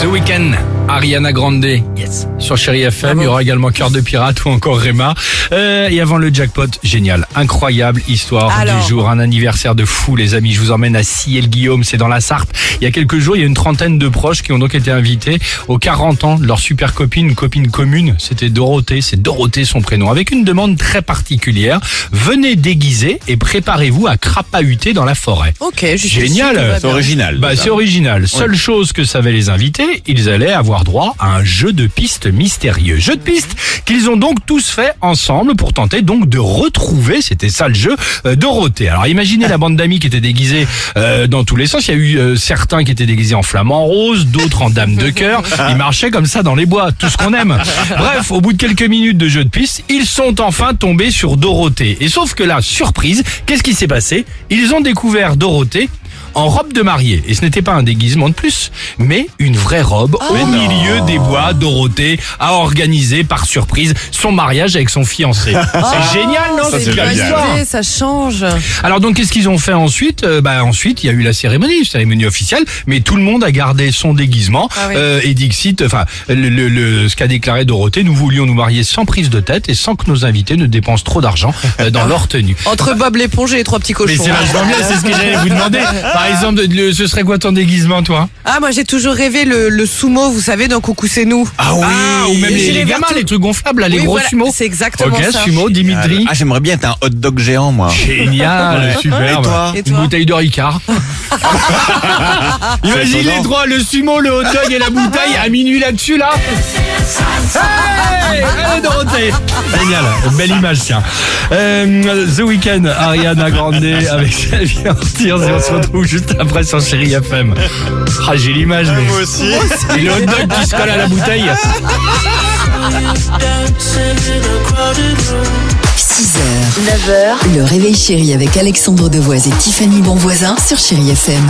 The Weeknd, Ariana Grande, yes. Sur Chéri FM, il y aura également Cœur de Pirate ou encore Réma. Euh, et avant le jackpot, génial, incroyable histoire Alors. du jour, un anniversaire de fou les amis. Je vous emmène à Ciel-Guillaume, c'est dans la Sarthe. Il y a quelques jours, il y a une trentaine de proches qui ont donc été invités aux 40 ans de leur super copine, une copine commune. C'était Dorothée, c'est Dorothée son prénom, avec une demande très particulière. Venez déguiser et préparez-vous à crapahuter dans la forêt. Ok, Génial. va C'est original. Bah, c'est original. Seule chose que savaient les invités, ils allaient avoir droit à un jeu de pistes mystérieux. Jeu de pistes qu'ils ont donc tous fait ensemble pour tenter donc de retrouver, c'était ça le jeu, euh, Dorothée. Alors imaginez la bande d'amis qui étaient déguisés euh, dans tous les sens. Il y a eu euh, certains qui étaient déguisés en flamant rose, d'autres en dame de cœur. Ils marchaient comme ça dans les bois, tout ce qu'on aime. Bref, au bout de quelques minutes de jeu de pistes, ils sont enfin tombés sur Dorothée. Et sauf que là, surprise, qu'est-ce qui s'est passé? Ils ont découvert Dorothée en robe de mariée. Et ce n'était pas un déguisement de plus, mais une vraie robe au milieu des bois. Dorothée a organisé par surprise son mariage avec son fiancé. C'est génial, non Ça, C'est. Idée, ça change. Alors donc qu'est-ce qu'ils ont fait ensuite? Euh, Bah ensuite il y a eu la cérémonie, cérémonie officielle, mais tout le monde a gardé son déguisement. Ah oui. Euh, et Dixit, enfin le, le- le- ce qu'a déclaré Dorothée, nous voulions nous marier sans prise de tête et sans que nos invités ne dépensent trop d'argent euh, dans leur tenue. Entre Bob l'éponge et les trois petits Mais cochons. c'est vachement bien, c'est ce que j'allais vous demander. Par exemple, le- ce serait quoi ton déguisement, toi? Ah, moi j'ai toujours rêvé le, le sumo, vous savez, dans Coucou c'est nous. Ah oui Ou même les, gamins, tout- les trucs gonflables, là, les Oui, gros voilà, sumo. c'est exactement Ok, ça. sumo, Dimitri. Ah, j'aimerais bien être un hot dog géant, moi. Génial, superbe. Et toi Et Une toi bouteille de Ricard. Imagine étonnant. les trois, le sumo, le hot dog et la bouteille à minuit là-dessus, là. Hey Allez, Dorothée Génial, belle image, tiens. Euh, The Weeknd, Ariana Grande avec Sylvie Ortiz, et on se retrouve juste après sur Chéri FM. Ah, j'ai l'image, mais... Moi aussi. Et le hot dog qui se colle à la bouteille. 6h, 9h, le réveil chéri avec Alexandre Devoise et Tiffany Bonvoisin sur Chérie FM.